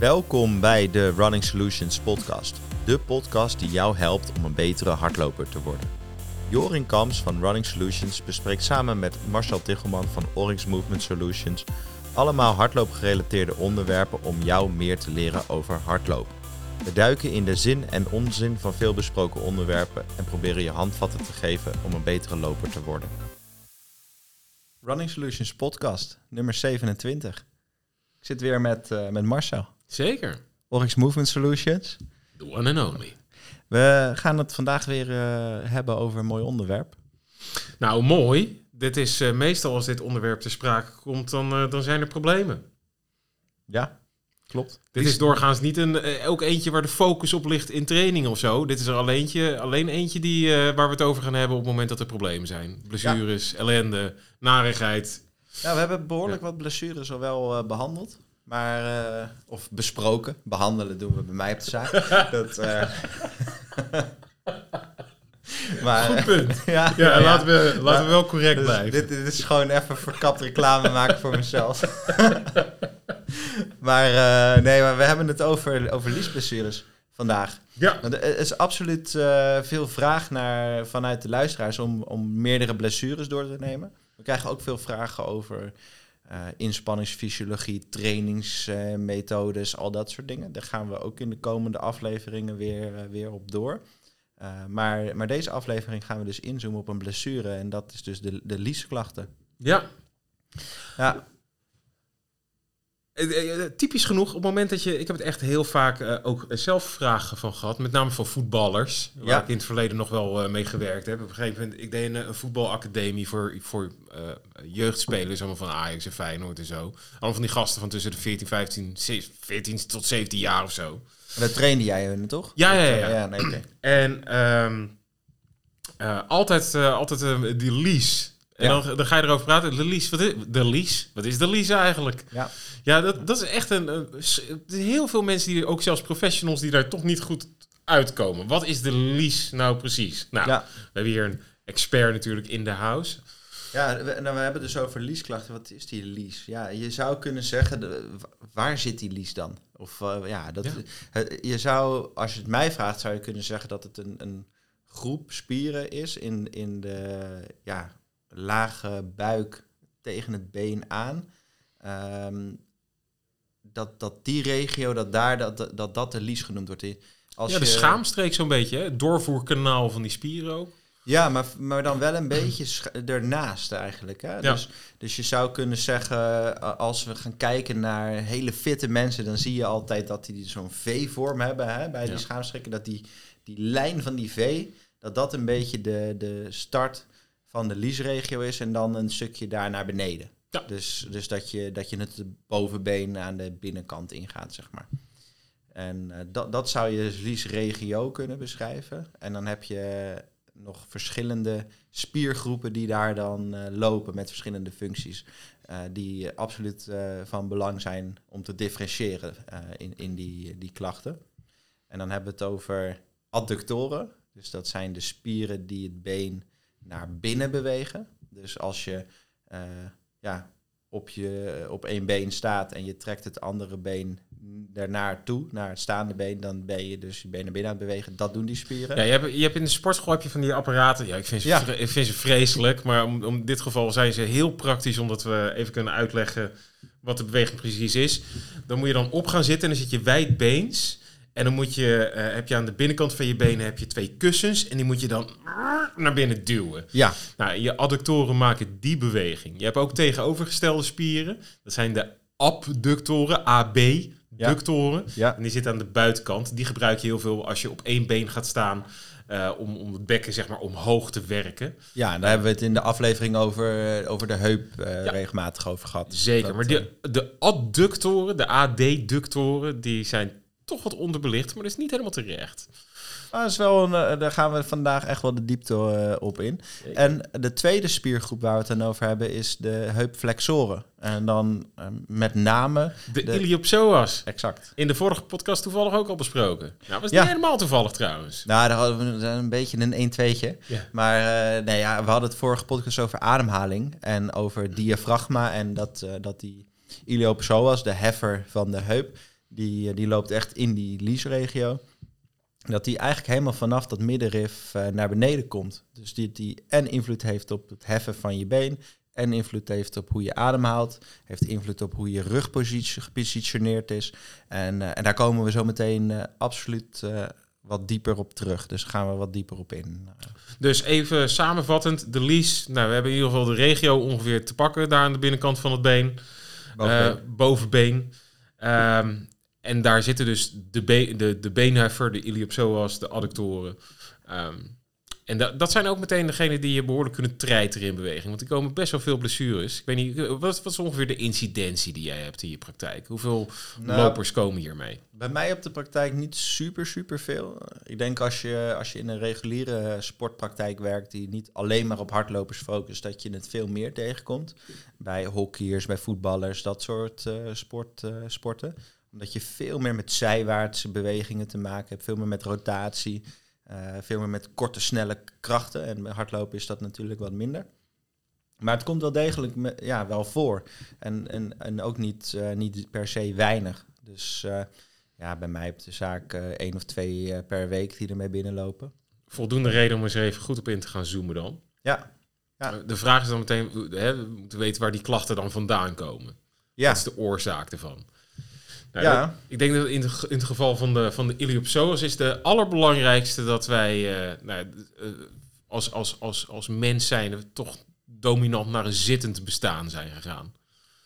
Welkom bij de Running Solutions podcast. De podcast die jou helpt om een betere hardloper te worden. Jorin Kams van Running Solutions bespreekt samen met Marcel Tichelman van Oryx Movement Solutions allemaal hardloopgerelateerde onderwerpen om jou meer te leren over hardlopen. We duiken in de zin en onzin van veel besproken onderwerpen en proberen je handvatten te geven om een betere loper te worden. Running Solutions podcast, nummer 27. Ik zit weer met, eh, met Marcel. Zeker. Oryx Movement Solutions. The one and only. We gaan het vandaag weer eh, hebben over een mooi onderwerp. Nou, mooi. Dit is eh, meestal als dit onderwerp te sprake komt, dan, eh, dan zijn er problemen. Ja, klopt. Dit is doorgaans niet een, ook eentje waar de focus op ligt in training of zo. Dit is er alleentje, alleen eentje die, waar we het over gaan hebben op het moment dat er problemen zijn. Blessures, ellende, narigheid. Ja, we hebben behoorlijk wat blessures al wel eh, behandeld. Maar, eh, of besproken. Behandelen doen we bij mij op de zaak. Dat, eh, maar, Goed punt. ja, Ja, laten we, laten we wel correct dus blijven. Dit, dit is gewoon even verkapt reclame maken voor mezelf. maar eh, nee, maar we hebben het over, over liesblessures vandaag. Ja, Want Er is absoluut veel vraag naar, vanuit de luisteraars om, om meerdere blessures door te nemen. We krijgen ook veel vragen over eh, inspanningsfysiologie, trainingsmethodes, al dat soort dingen. Daar gaan we ook in de komende afleveringen weer, eh, weer op door. Eh, maar, maar deze aflevering gaan we dus inzoomen op een blessure en dat is dus de, de liesklachten. ja. Ja, Typisch genoeg, op het moment dat je... Ik heb het echt heel vaak eh, ook zelf vragen van gehad. Met name van voetballers. Waar Ja. ik in het verleden nog wel eh, mee gewerkt heb. Op een gegeven moment... Ik deed een, een voetbalacademie voor, voor eh, jeugdspelers. Allemaal van Ajax en Feyenoord en zo. Allemaal van die gasten van tussen de 14, 15, 16, 14 tot 17 jaar of zo. en dat trainde jij in, toch? Ja, ja, ja. ja. nee. En ehm, eh, altijd, eh, altijd eh, die lease. En Ja. dan, dan ga je erover praten. De lease, wat is de lease? Wat is de lease eigenlijk? Ja. Ja, dat, dat is echt een, een... heel veel mensen, die ook zelfs professionals, die daar toch niet goed uitkomen. Wat is de lease nou precies? Nou, Ja. we hebben hier een expert natuurlijk in de house. Ja, we, nou, we hebben dus over leaseklachten. Wat is die lease? Ja, je zou kunnen zeggen, de, waar zit die lease dan? Of eh, ja, dat, Ja. het- je zou, als je het mij vraagt, zou je kunnen zeggen dat het een, een groep spieren is in, in de ja, lage buik tegen het been aan. Ehm, dat, dat die regio, dat daar, dat, dat, dat, de lease genoemd wordt. Als ja, de je- schaamstreek zo'n beetje, hè? Het doorvoerkanaal van die spieren ook. Ja, maar, maar dan wel een beetje ernaast eigenlijk. Hè? Ja. Dus, dus je zou kunnen zeggen, als we gaan kijken naar hele fitte mensen, dan zie je altijd dat die zo'n V-vorm hebben hè, bij die Ja. schaamstrekken. Dat die, die lijn van die V, dat dat een beetje de, de start van de liesregio is en dan een stukje daar naar beneden. Ja. Dus, dus dat, je, dat je het bovenbeen aan de binnenkant ingaat, zeg maar. En eh, dat, dat zou je liesregio kunnen beschrijven. En dan heb je nog verschillende spiergroepen die daar dan eh, lopen met verschillende functies. eh, die absoluut van belang zijn om te differentiëren in, in die, die klachten. En dan hebben we het over adductoren. Dus dat zijn de spieren die het been naar binnen bewegen. Dus als je eh, ja, op, je, op één been staat en je trekt het andere been daarnaar toe, naar het staande been, dan ben je dus je been naar binnen aan het bewegen. Dat doen die spieren. Ja, je hebt, je hebt in de sportschool heb je van die apparaten. Ja, ik vind ze, Ja. ik vind ze vreselijk. Maar om, om dit geval zijn ze heel praktisch, omdat we even kunnen uitleggen wat de beweging precies is. Dan moet je dan op gaan zitten en dan zit je wijdbeens. En dan moet je, eh, heb je aan de binnenkant van je benen heb je twee kussens. En die moet je dan naar binnen duwen. Ja, Nou, je adductoren maken die beweging. Je hebt ook tegenovergestelde spieren. Dat zijn de abductoren, AB-ductoren. ja. En die zitten aan de buitenkant. Die gebruik je heel veel als je op één been gaat staan. eh, om, om het bekken zeg maar omhoog te werken. ja, en daar hebben we het in de aflevering over, eh, over de heup Ja. regelmatig over gehad. Zeker. Dat, maar de, de adductoren, de AD-ductoren, die zijn toch wat onderbelicht. Maar dat is niet helemaal terecht. Ah, dat is wel een, eh, daar gaan we vandaag echt wel de diepte eh, op in. En de tweede spiergroep waar we het dan over hebben is de heupflexoren. En dan eh, met name... De, De- iliopsoas. Exact. In de vorige podcast toevallig ook al besproken. Nou, was Ja. niet helemaal toevallig trouwens. Nou, daar hadden we een beetje een 1-2'tje. Ja. Maar nee, ja, we hadden het vorige podcast over ademhaling en over diafragma en dat, eh, dat die iliopsoas, de heffer van de heup, die, die loopt echt in die liesregio. Dat die eigenlijk helemaal vanaf dat middenrif uh, naar beneden komt. Dus die, die en invloed heeft op het heffen van je been, en invloed heeft op hoe je ademhaalt, heeft invloed op hoe je rugpositie gepositioneerd is. En, uh, en daar komen we zo meteen uh, absoluut wat dieper op terug. Dus gaan we wat dieper op in. Dus even samenvattend, de lies. Nou, we hebben in ieder geval de regio ongeveer te pakken daar aan de binnenkant van het been. Bovenbeen. Uh, bovenbeen. Um, en daar zitten dus de, be de, de beenheffer, de iliopsoas, de adductoren. Um, en dat, dat zijn ook meteen degenen die je behoorlijk kunnen treiteren in beweging. Want er komen best wel veel blessures. Ik weet niet, wat, wat is ongeveer de incidentie die jij hebt in je praktijk? Hoeveel nou, lopers komen hiermee? Bij mij op de praktijk niet super, super veel. Ik denk als je, als je in een reguliere sportpraktijk werkt... die niet alleen maar op hardlopers focust... dat je het veel meer tegenkomt. Bij hockeyers, bij voetballers, dat soort uh, sport, uh, sporten. Omdat je veel meer met zijwaartse bewegingen te maken hebt. Veel meer met rotatie... Uh, veel meer met korte, snelle krachten. En met hardlopen is dat natuurlijk wat minder. Maar het komt wel degelijk me, ja, wel voor. En, en, en ook niet, uh, niet per se weinig. Dus uh, ja, bij mij op de zaak één of twee per week die ermee binnenlopen. Voldoende reden om eens even goed op in te gaan zoomen dan. Ja. ja. De vraag is dan meteen, hè, we moeten weten waar die klachten dan vandaan komen. Ja. Wat is de oorzaak ervan? Nou, ja. ik denk dat in, de, in, het geval van de, van de Iliopsoas is de allerbelangrijkste dat wij uh, nou, uh, als, als, als, als mens zijn toch dominant naar een zittend bestaan zijn gegaan.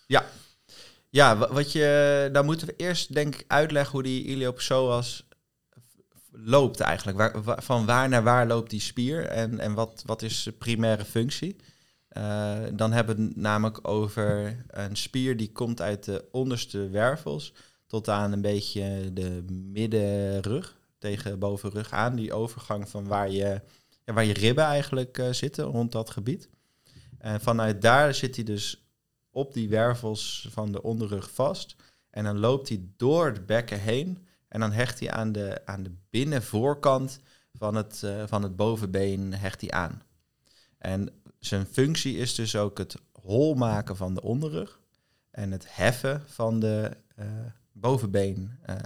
Ja, ja wat je, dan moeten we eerst denk ik uitleggen hoe die Iliopsoas loopt eigenlijk. Waar, van waar naar waar loopt die spier en, en wat, wat is de primaire functie? Uh, dan hebben we het namelijk over een spier die komt uit de onderste wervels tot aan een beetje de middenrug, tegen bovenrug aan. Die overgang van waar je, ja, waar je ribben eigenlijk uh, zitten, rond dat gebied. En vanuit daar zit hij dus op die wervels van de onderrug vast. En dan loopt hij door het bekken heen. En dan hecht hij aan de, aan de binnenvoorkant van het, uh, van het bovenbeen hecht hij aan. En zijn functie is dus ook het hol maken van de onderrug. En het heffen van de, uh, bovenbeen. Uh,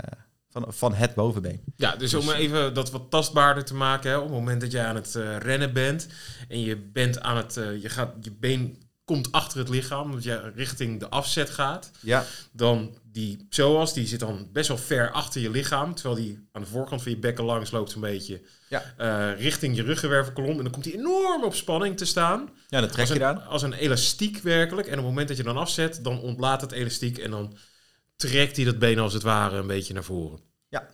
van, van het bovenbeen. Ja, dus, om dus- even dat wat tastbaarder te maken. Hè, op het moment dat je aan het uh, rennen bent en je bent aan het. Je, gaat, je been komt achter het lichaam, omdat je richting de afzet gaat. Ja. Dan die psoas, die zit dan best wel ver achter je lichaam. Terwijl die aan de voorkant van je bekken langs loopt een beetje. Ja. Uh, richting je ruggenwervelkolom. En dan komt hij enorm op spanning te staan. Ja, dat trek je dan. Als een elastiek werkelijk. En op het moment dat je dan afzet, dan ontlaat het elastiek en dan trekt hij dat been als het ware een beetje naar voren. Ja.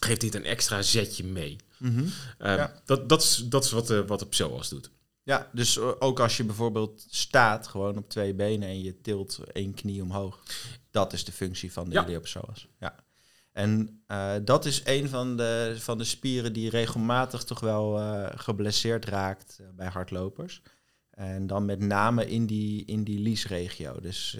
Geeft dit een extra zetje mee. Mm -hmm. uh, ja. dat, dat, is, dat is wat de, wat de psoas doet. Ja, dus ook als je bijvoorbeeld staat, gewoon op twee benen en je tilt één knie omhoog. Dat is de functie van de ja. iliopsoas. Ja. En uh, dat is een van de, van de spieren die regelmatig toch wel uh, geblesseerd raakt bij hardlopers. En dan met name in die, in die liesregio. Dus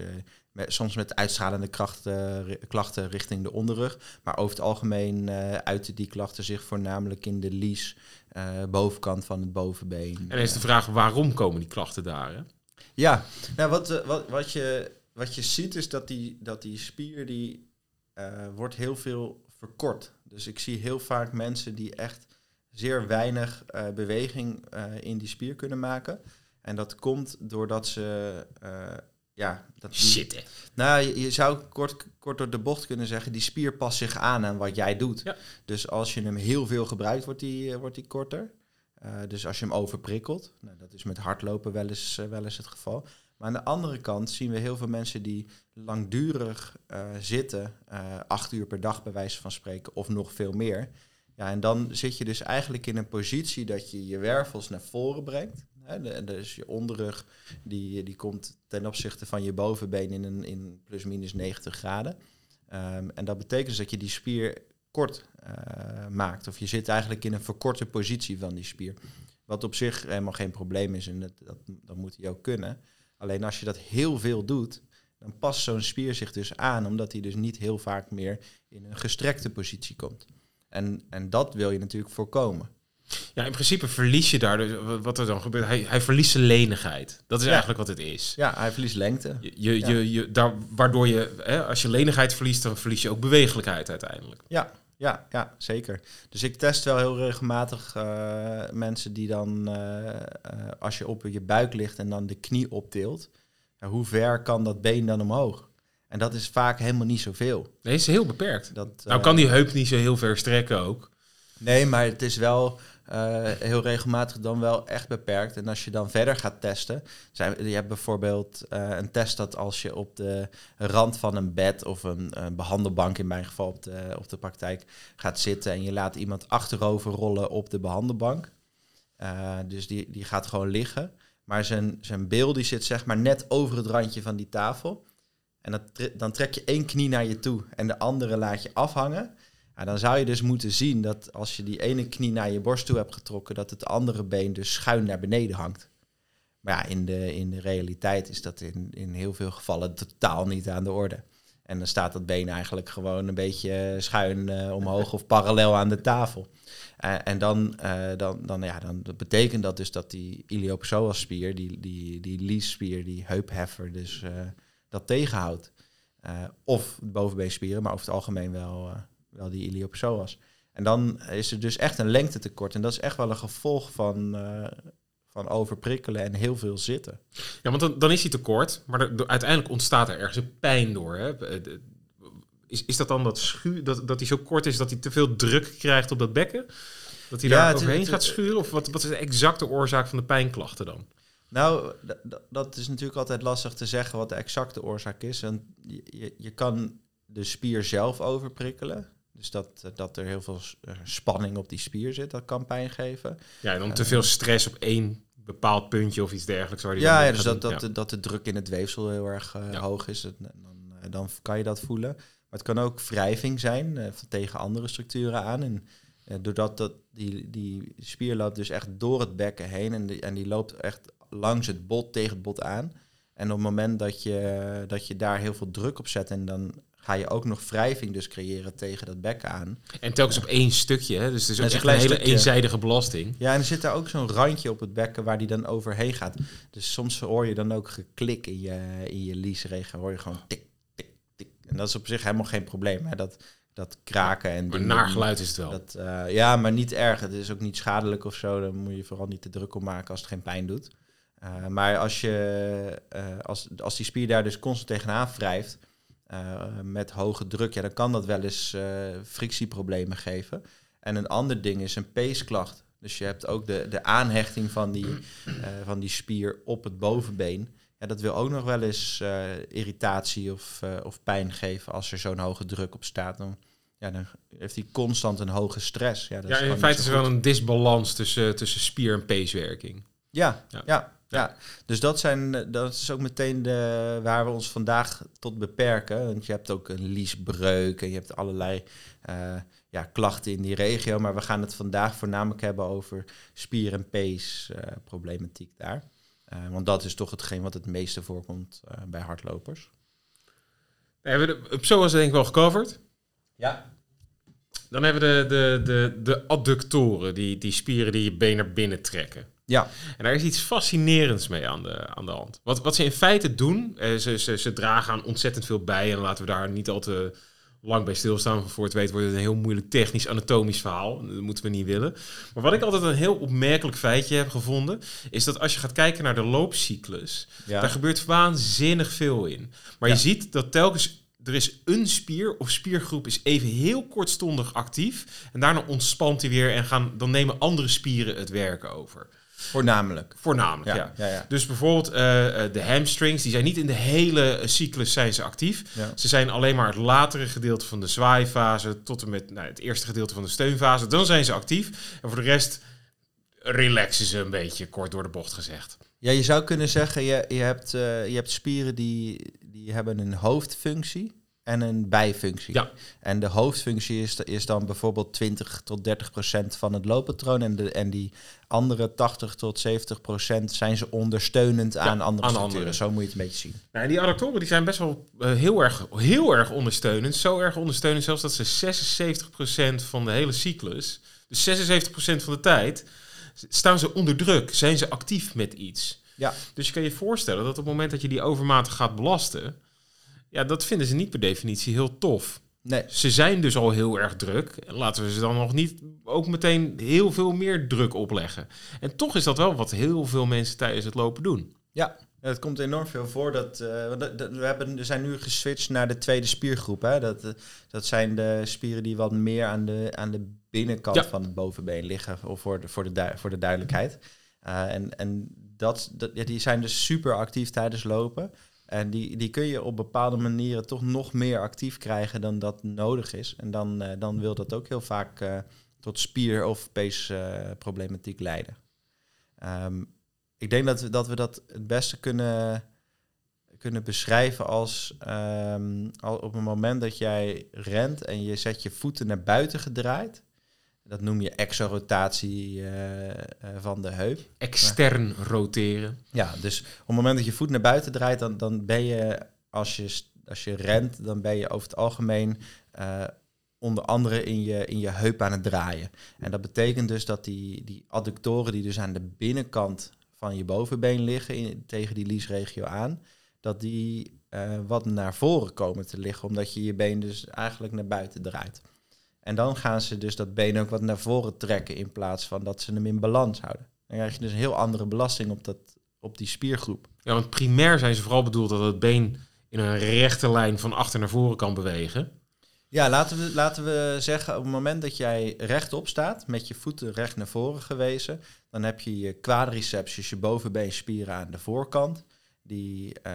met, soms met uitstralende krachten, klachten richting de onderrug. Maar over het algemeen uh, uiten die klachten zich voornamelijk in de lies, uh, bovenkant van het bovenbeen. En dan is de vraag, waarom komen die klachten daar? Hè? Ja, nou, wat, wat, wat, je, wat je ziet is dat die, dat die spier die, wordt heel veel verkort. Dus ik zie heel vaak mensen die echt zeer weinig beweging in die spier kunnen maken. En dat komt doordat ze ja, dat Shit, Nou, je, je, zou kort, kort door de bocht kunnen zeggen, die spier past zich aan aan wat jij doet. Ja. Dus als je hem heel veel gebruikt, wordt die, wordt die korter. Uh, dus als je hem overprikkelt, nou, dat is met hardlopen wel eens, uh, wel eens het geval. Maar aan de andere kant zien we heel veel mensen die langdurig zitten, acht uur per dag bij wijze van spreken, of nog veel meer. Ja, en dan zit je dus eigenlijk in een positie dat je je wervels naar voren brengt. Dus je onderrug die, die komt ten opzichte van je bovenbeen in, een, in plus minus 90 graden. Um, en dat betekent dus dat je die spier kort uh, maakt. Of je zit eigenlijk in een verkorte positie van die spier. Wat op zich helemaal geen probleem is en dat, dat, moet hij ook kunnen. Alleen als je dat heel veel doet, dan past zo'n spier zich dus aan, omdat hij dus niet heel vaak meer in een gestrekte positie komt. En, en dat wil je natuurlijk voorkomen. Ja, in principe verlies je daar, wat er dan gebeurt, hij, hij verliest zijn lenigheid. Dat is Ja. eigenlijk wat het is. Ja, hij verliest lengte. Je, je, Ja. je, je, daar, waardoor je, hè, als je lenigheid verliest, dan verlies je ook bewegelijkheid uiteindelijk. Ja, ja, ja, zeker. Dus ik test wel heel regelmatig eh, mensen die dan, eh, eh, als je op je buik ligt en dan de knie optilt, hoe ver kan dat been dan omhoog? En dat is vaak helemaal niet zoveel. Nee, is heel beperkt. Dat, nou kan die heup niet zo heel ver strekken ook. Nee, maar het is wel eh, heel regelmatig dan wel echt beperkt. En als je dan verder gaat testen, zijn, je hebt bijvoorbeeld eh, een test dat als je op de rand van een bed of een, behandelbank, in mijn geval op de, op de praktijk, gaat zitten en je laat iemand achterover rollen op de behandelbank. Eh, dus die, die gaat gewoon liggen. Maar zijn, zijn bil die zit zeg maar net over het randje van die tafel. En dan, tre- dan trek je één knie naar je toe en de andere laat je afhangen. Ja, dan zou je dus moeten zien dat als je die ene knie naar je borst toe hebt getrokken, dat het andere been dus schuin naar beneden hangt. Maar ja, in de, in de realiteit is dat in, in heel veel gevallen totaal niet aan de orde. En dan staat dat been eigenlijk gewoon een beetje schuin eh, omhoog of parallel aan de tafel. Eh, en dan, eh, dan, dan, ja, dan betekent dat dus dat die iliopsoas-spier, die, die, die liesspier, die heupheffer, dus eh, dat tegenhoudt. Eh, of bovenbeenspieren, maar over het algemeen wel, eh, wel die iliopsoas. En dan is er dus echt een lengtetekort. En dat is echt wel een gevolg van, eh, van overprikkelen en heel veel zitten. Ja, want dan, dan is hij te kort, maar er- uiteindelijk ontstaat er ergens een pijn door. Hè? Eh, Is, is dat dan dat, schu dat, dat hij zo kort is dat hij te veel druk krijgt op dat bekken? Dat hij Ja, daar overheen het- gaat schuren? Of wat, wat is de exacte oorzaak van de pijnklachten dan? Nou, dat is natuurlijk altijd lastig te zeggen wat de exacte oorzaak is. En je, je kan de spier zelf overprikkelen. Dus dat, dat er heel veel eh, spanning op die spier zit, dat kan pijn geven. Ja, en dan te veel stress op één bepaald puntje of iets dergelijks. Waar die Ja, dan ja dus dat, dat, Ja. dat de druk in het weefsel heel erg eh, Ja. hoog is. Dan, eh, dan kan je dat voelen. Maar het kan ook wrijving zijn eh, van- tegen andere structuren aan. En eh, doordat dat, die, die spier loopt dus echt door het bekken heen. En die, en die loopt echt langs het bot tegen het bot aan. En op het moment dat je, dat je daar heel veel druk op zet... en dan ga je ook nog wrijving dus creëren tegen dat bekken aan. En telkens op één stukje, hè? dus het is ook is een echt een klein hele stukje. eenzijdige belasting. Ja, en er zit daar ook zo'n randje op het bekken waar die dan overheen gaat. Dus soms hoor je dan ook geklik in je, in je liesregen. Hoor je gewoon tik, tik, tik. En dat is op zich helemaal geen probleem. Hè? Dat, dat kraken en Maar naar geluid is het wel. Dat, eh, ja, maar niet erg. Het is ook niet schadelijk of zo. Dan moet je vooral niet te druk om maken als het geen pijn doet. Eh, maar als, je, eh, als, als die spier daar dus constant tegenaan wrijft eh, met hoge druk, ja, dan kan dat wel eens eh, frictieproblemen geven. En een ander ding is een peesklacht. Dus je hebt ook de, de aanhechting van die, eh, van die spier op het bovenbeen. Ja, dat wil ook nog wel eens irritatie of, of pijn geven als er zo'n hoge druk op staat. Dan, ja, dan heeft hij constant een hoge stress. Ja, dat Ja, is in feite is er wel een disbalans tussen, tussen spier- en peeswerking. Ja, Ja. ja. Ja, Dus dat, zijn, eh, dat is ook meteen de, waar we ons vandaag tot beperken. Want je hebt ook een liesbreuk en je hebt allerlei eh, ja, klachten in die regio. Maar we gaan het vandaag voornamelijk hebben over spier- en peesproblematiek daar. Eh, want dat is toch hetgeen wat het meeste voorkomt bij hardlopers. We hebben de psoas denk ik wel gecoverd. Ja. Dan hebben we de, de, de, de adductoren, die, die spieren die je been naar binnen trekken. Ja, En daar is iets fascinerends mee aan de, aan de hand. Wat, wat ze in feite doen, eh, ze, ze, ze dragen aan ontzettend veel bij. En laten we daar niet al te lang bij stilstaan. Voor het weten wordt het een heel moeilijk technisch, anatomisch verhaal. Dat moeten we niet willen. Maar wat ik altijd een heel opmerkelijk feitje heb gevonden... is dat als je gaat kijken naar de loopcyclus... ja. daar gebeurt waanzinnig veel in. Maar Ja. je ziet dat telkens... Er is een spier of spiergroep is even heel kortstondig actief. En daarna ontspant hij weer en gaan, dan nemen andere spieren het werk over. Voornamelijk. Voornamelijk, ja. Ja, ja, ja. Dus bijvoorbeeld eh, eh, de hamstrings, die zijn niet in de hele eh, cyclus zijn ze actief. Ze zijn alleen maar het latere gedeelte van de zwaaifase tot en met nou, het eerste gedeelte van de steunfase. Dan zijn ze actief. En voor de rest relaxen ze een beetje, kort door de bocht gezegd. Ja, je zou kunnen zeggen, je, je, hebt, je hebt spieren die, die hebben een hoofdfunctie. En een bijfunctie. Ja. En de hoofdfunctie is, is dan bijvoorbeeld 20 tot 30 procent van het looppatroon. En, de, en die andere 80 tot 70 procent zijn ze ondersteunend aan andere aan structuren. andere. Zo moet je het een beetje zien. Nou, en die adductoren die zijn best wel eh, heel, erg, heel erg ondersteunend. Zo erg ondersteunend zelfs dat ze 76% van de hele cyclus, dus 76% van de tijd, staan ze onder druk. Zijn ze actief met iets. Ja. Dus je kan je voorstellen dat op het moment dat je die overmatig gaat belasten, ja, dat vinden ze niet per definitie heel tof. Nee, Ze zijn dus al heel erg druk. En Laten we ze dan nog niet ook meteen heel veel meer druk opleggen. En toch is dat wel wat heel veel mensen tijdens het lopen doen. Ja, het komt enorm veel voor. Dat, eh, dat- dat- we, hebben, we zijn nu geswitcht naar de tweede spiergroep. Hè? Dat, eh, dat zijn de spieren die wat meer aan de, aan de binnenkant Ja. van het bovenbeen liggen. Of voor de, voor de, voor de duidelijkheid. Eh, en en dat, dat, ja, die zijn dus super actief tijdens lopen. En die, die kun je op bepaalde manieren toch nog meer actief krijgen dan dat nodig is. En dan, eh, dan wil dat ook heel vaak eh, tot spier- of peesproblematiek leiden. Ehm, ik denk dat we, dat we dat het beste kunnen, kunnen beschrijven als ehm, al op het moment dat jij rent en je zet je voeten naar buiten gedraaid. Dat noem je exorotatie eh, eh, van de heup. Extern roteren. Ja, dus op het moment dat je voet naar buiten draait, dan, dan ben je, als je, als je rent, dan ben je over het algemeen eh, onder andere in je, in je heup aan het draaien. En dat betekent dus dat die, die adductoren die dus aan de binnenkant van je bovenbeen liggen, in, tegen die liesregio aan, dat die wat naar voren komen te liggen, omdat je je been dus eigenlijk naar buiten draait. En dan gaan ze dus dat been ook wat naar voren trekken in plaats van dat ze hem in balans houden. Dan krijg je dus een heel andere belasting op, dat, op die spiergroep. Ja, want primair zijn ze vooral bedoeld dat het been in een rechte lijn van achter naar voren kan bewegen. Ja, laten we, laten we zeggen, op het moment dat jij rechtop staat, met je voeten recht naar voren gewezen, dan heb je je quadriceps, dus je bovenbeenspieren aan de voorkant. Die eh,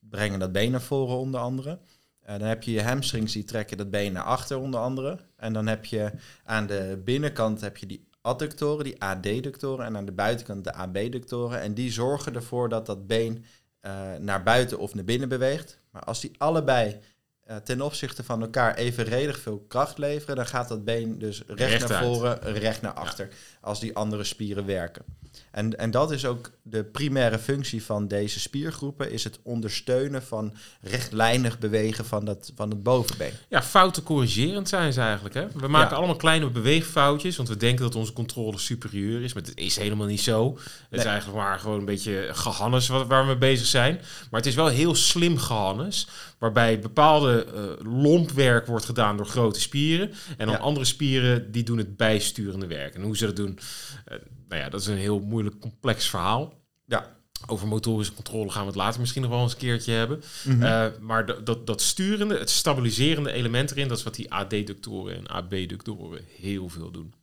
brengen dat been naar voren onder andere. Eh, dan heb je je hamstrings, die trekken dat been naar achter onder andere. En dan heb je aan de binnenkant heb je die adductoren, die AD-ductoren, en aan de buitenkant de AB-ductoren. En die zorgen ervoor dat dat been eh, naar buiten of naar binnen beweegt. Maar als die allebei eh, ten opzichte van elkaar evenredig veel kracht leveren, dan gaat dat been dus recht naar voren, recht naar achter, als die andere spieren werken. En, en dat is ook de primaire functie van deze spiergroepen, is het ondersteunen van rechtlijnig bewegen van, dat, van het bovenbeen. Ja, fouten corrigerend zijn ze eigenlijk. Hè? We maken Ja. allemaal kleine beweegfoutjes, want we denken dat onze controle superieur is. Maar het is helemaal niet zo. Het is eigenlijk maar gewoon een beetje gehannes waar we mee bezig zijn. Maar het is wel heel slim gehannes, waarbij bepaalde eh, lompwerk wordt gedaan door grote spieren. En dan Ja. andere spieren die doen het bijsturende werk. En hoe ze dat doen, eh, nou ja, dat is een heel moeilijk complex verhaal. Ja. Over motorische controle gaan we het later misschien nog wel eens een keertje hebben. Mhm. Eh, maar dat, dat, dat sturende, het stabiliserende element erin, dat is wat die AD-ductoren en AB-ductoren heel veel doen.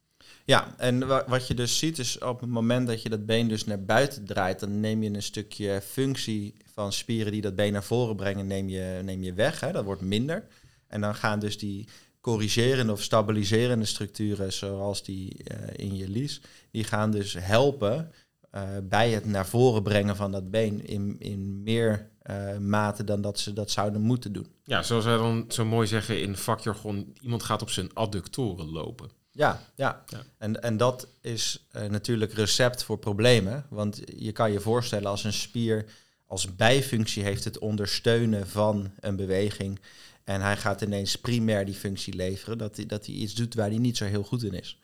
Ja, en wa- wat je dus ziet is op het moment dat je dat been dus naar buiten draait, dan neem je een stukje functie van spieren die dat been naar voren brengen, neem je, neem je weg. Hè? Dat wordt minder. En dan gaan dus die corrigerende of stabiliserende structuren, zoals die eh, in je lies, die gaan dus helpen eh, bij het naar voren brengen van dat been in, in meer eh, mate dan dat ze dat zouden moeten doen. Ja, zoals wij dan zo mooi zeggen in vakjargon, iemand gaat op zijn adductoren lopen. Ja, ja. Ja. En, en dat is natuurlijk recept voor problemen. Want je kan je voorstellen als een spier als bijfunctie heeft het ondersteunen van een beweging. En hij gaat ineens primair die functie leveren. Dat hij, dat hij iets doet waar hij niet zo heel goed in is.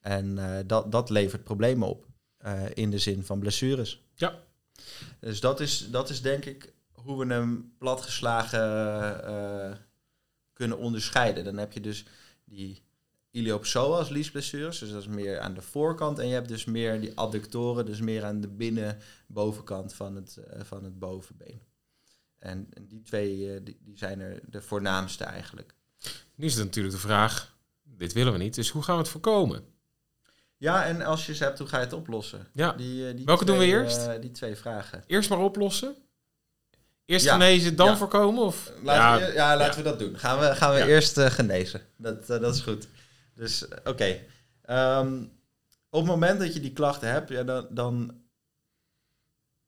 En eh, dat, dat levert problemen op. eh, in de zin van blessures. Ja. Dus dat is, dat is denk ik hoe we hem platgeslagen eh, kunnen onderscheiden. Dan heb je dus die iliopsoas liesblessures, dus dat is meer aan de voorkant. En je hebt dus meer die adductoren, dus meer aan de binnenbovenkant van het, van het bovenbeen. En, en die twee eh, die, die zijn er de voornaamste eigenlijk. Nu is het natuurlijk de vraag, dit willen we niet, dus hoe gaan we het voorkomen? Ja, en als je ze hebt, hoe ga je het oplossen? Ja, Die, eh, die Welke doen we eerst? eh, die twee vragen. eerst maar oplossen? Eerst Ja. genezen, dan Ja. voorkomen? Of? Laten we, ja, laten we dat doen. Gaan we, gaan we Ja. eerst genezen. Dat, dat is goed. Dus oké. Ehm, op het moment dat je die klachten hebt, ja, dan, dan...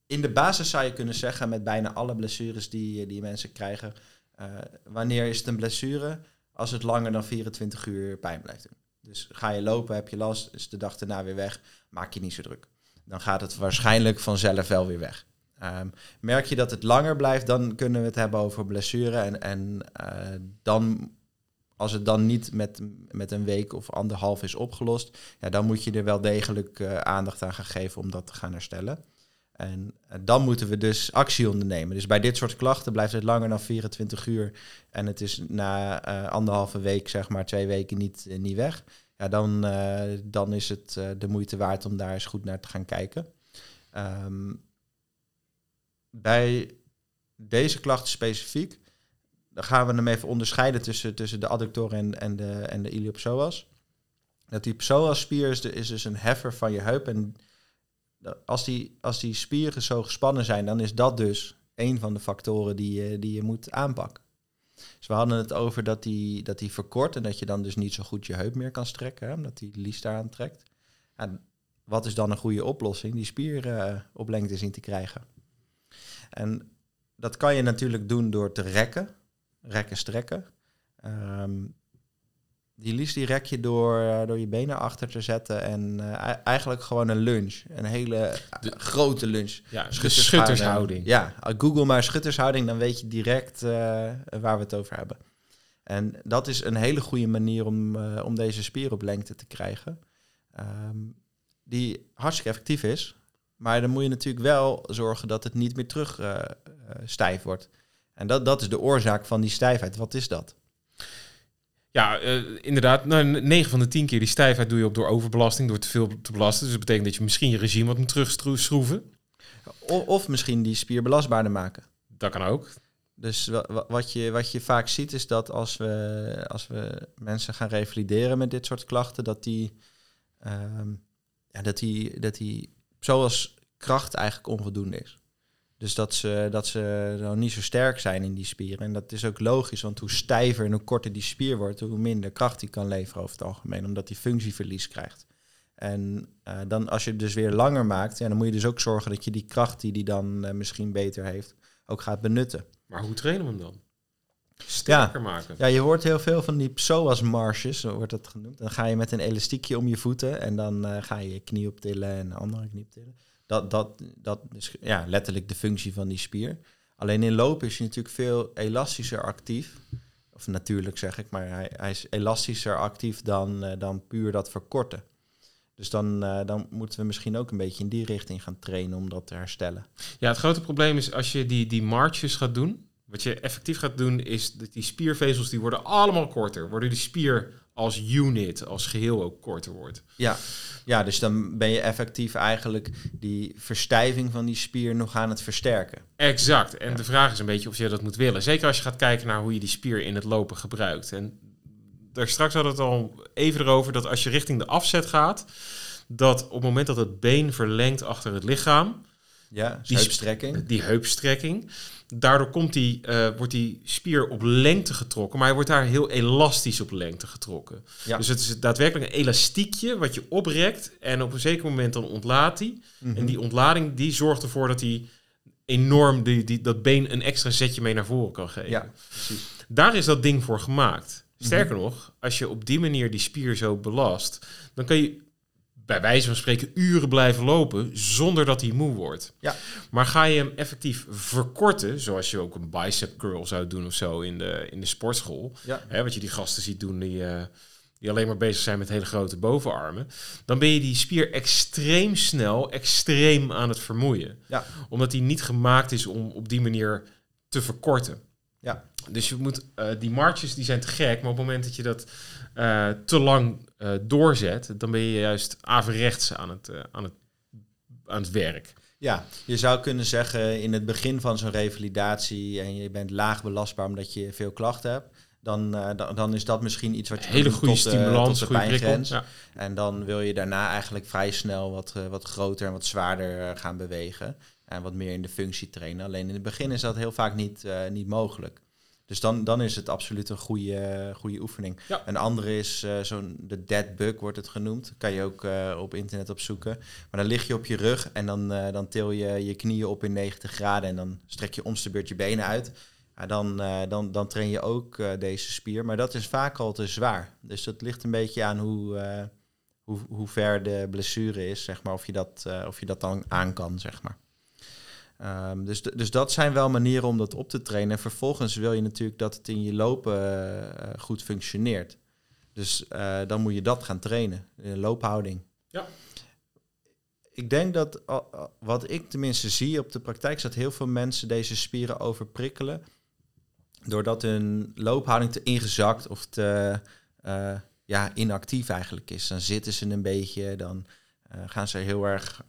In de basis zou je kunnen zeggen, met bijna alle blessures die, die mensen krijgen... Uh, wanneer is het een blessure? Als het langer dan 24 uur pijn blijft doen. Dus ga je lopen, heb je last, is de dag daarna weer weg, maak je niet zo druk. Dan gaat het waarschijnlijk vanzelf wel weer weg. Um, merk je dat het langer blijft, dan kunnen we het hebben over blessure. En, en uh, dan, als het dan niet met, met een week of anderhalf is opgelost, ja, dan moet je er wel degelijk uh, aandacht aan gaan geven om dat te gaan herstellen. En uh, dan moeten we dus actie ondernemen. Dus bij dit soort klachten blijft het langer dan 24 uur en het is na anderhalve week, zeg maar twee weken, niet, niet weg. Ja, dan, dan is het de moeite waard om daar eens goed naar te gaan kijken. Um, bij deze klachten specifiek, dan gaan we hem even onderscheiden tussen, tussen de adductoren en, en de, en de iliopsoas. Dat die psoasspier is, de, is dus een heffer van je heup. En als die, als die spieren zo gespannen zijn, dan is dat dus een van de factoren die je, die je moet aanpakken. Dus we hadden het over dat die, dat die verkort en dat je dan dus niet zo goed je heup meer kan strekken, hè, omdat die lies daar aantrekt. En wat is dan een goede oplossing? Die spier uh, op lengte zien te krijgen. En dat kan je natuurlijk doen door te rekken, rekken, strekken. Um, die liefst die rek je door, uh, door je benen achter te zetten en uh, eigenlijk gewoon een lunge. Een hele de, grote lunge. Ja, schuttershouding. schuttershouding. Ja, Google maar schuttershouding, dan weet je direct uh, waar we het over hebben. En dat is een hele goede manier om, om deze spier op lengte te krijgen. Um, die hartstikke effectief is. Maar dan moet je natuurlijk wel zorgen dat het niet meer terug stijf wordt. En dat, dat is de oorzaak van die stijfheid. Wat is dat? Ja, uh, inderdaad. Nou, 9 van de 10 keer die stijfheid doe je op door overbelasting, door te veel te belasten. Dus dat betekent dat je misschien je regime wat moet terugschroeven. Of, of misschien die spier belastbaarder maken. Dat kan ook. Dus wat je, wat je vaak ziet is dat als we, als we mensen gaan revalideren met dit soort klachten, dat die, um, ja, dat die, dat die zoals kracht eigenlijk onvoldoende is. Dus dat ze, dat ze nou niet zo sterk zijn in die spieren. En dat is ook logisch, want hoe stijver en hoe korter die spier wordt, hoe minder kracht die kan leveren over het algemeen, omdat die functieverlies krijgt. En uh, dan als je het dus weer langer maakt, ja, dan moet je dus ook zorgen dat je die kracht die die dan uh, misschien beter heeft, ook gaat benutten. Maar hoe trainen we hem dan? Sterker ja, maken. Ja, je hoort heel veel van die psoas marches, zo wordt dat genoemd. Dan ga je met een elastiekje om je voeten en dan uh, ga je je knie optillen en andere knie optillen. Dat, dat, dat is ja, letterlijk de functie van die spier. Alleen in lopen is je natuurlijk veel elastischer actief. Of natuurlijk zeg ik, maar hij, hij is elastischer actief dan, uh, dan puur dat verkorten. Dus dan, uh, dan moeten we misschien ook een beetje in die richting gaan trainen om dat te herstellen. Ja, het grote probleem is als je die, die marches gaat doen, wat je effectief gaat doen is dat die spiervezels die worden allemaal korter. Worden die spier als unit, als geheel ook korter wordt. Ja. ja, dus dan ben je effectief eigenlijk die verstijving van die spier nog aan het versterken. Exact. En de vraag is een beetje of je dat moet willen. Zeker als je gaat kijken naar hoe je die spier in het lopen gebruikt. En daar straks hadden we het al even erover dat als je richting de afzet gaat, dat op het moment dat het been verlengt achter het lichaam, ja, die heupstrekking. Die heupstrekking. Daardoor komt die, uh, wordt die spier op lengte getrokken, maar hij wordt daar heel elastisch op lengte getrokken. Ja. Dus het is daadwerkelijk een elastiekje wat je oprekt en op een zeker moment dan ontlaat hij. Mm -hmm. En die ontlading die zorgt ervoor dat hij enorm die, die, dat been een extra zetje mee naar voren kan geven. Ja, precies. Daar is dat ding voor gemaakt. Sterker mm -hmm. nog, als je op die manier die spier zo belast, dan kan je bij wijze van spreken uren blijven lopen zonder dat hij moe wordt. Ja. Maar ga je hem effectief verkorten, zoals je ook een bicep curl zou doen of zo in de, in de sportschool. Ja. Hè, wat je die gasten ziet doen die, uh, die alleen maar bezig zijn met hele grote bovenarmen. Dan ben je die spier extreem snel, extreem aan het vermoeien. Ja. Omdat die niet gemaakt is om op die manier te verkorten. Ja. Dus je moet, uh, die marches die zijn te gek, maar op het moment dat je dat uh, te lang uh, doorzet, dan ben je juist averechts aan het, aan, het, aan het werk. Ja, je zou kunnen zeggen in het begin van zo'n revalidatie en je bent laag belastbaar omdat je veel klachten hebt, dan, dan, dan, is dat misschien iets wat je hele goede tot, stimulans, tot de pijngrens. Ja. En dan wil je daarna eigenlijk vrij snel wat, wat groter en wat zwaarder gaan bewegen en wat meer in de functie trainen. Alleen in het begin is dat heel vaak niet, niet mogelijk. Dus dan, dan is het absoluut een goede, goede oefening. Ja. Een andere is uh, zo'n de dead bug wordt het genoemd. Kan je ook uh, op internet opzoeken. Maar dan lig je op je rug en dan, dan til je je knieën op in 90 graden en dan strek je omste beurt je benen uit. ja, dan, dan, dan train je ook deze spier. Maar dat is vaak al te zwaar. Dus dat ligt een beetje aan hoe, hoe, hoe ver de blessure is, zeg maar. Of je dat, of je dat dan aan kan, zeg maar. Um, dus, dus dat zijn wel manieren om dat op te trainen. En vervolgens wil je natuurlijk dat het in je lopen goed functioneert. Dus dan moet je dat gaan trainen, de loophouding. Ja. Ik denk dat, wat ik tenminste zie op de praktijk, is dat heel veel mensen deze spieren overprikkelen doordat hun loophouding te ingezakt of te uh, ja, inactief eigenlijk is. Dan zitten ze een beetje, dan gaan ze heel erg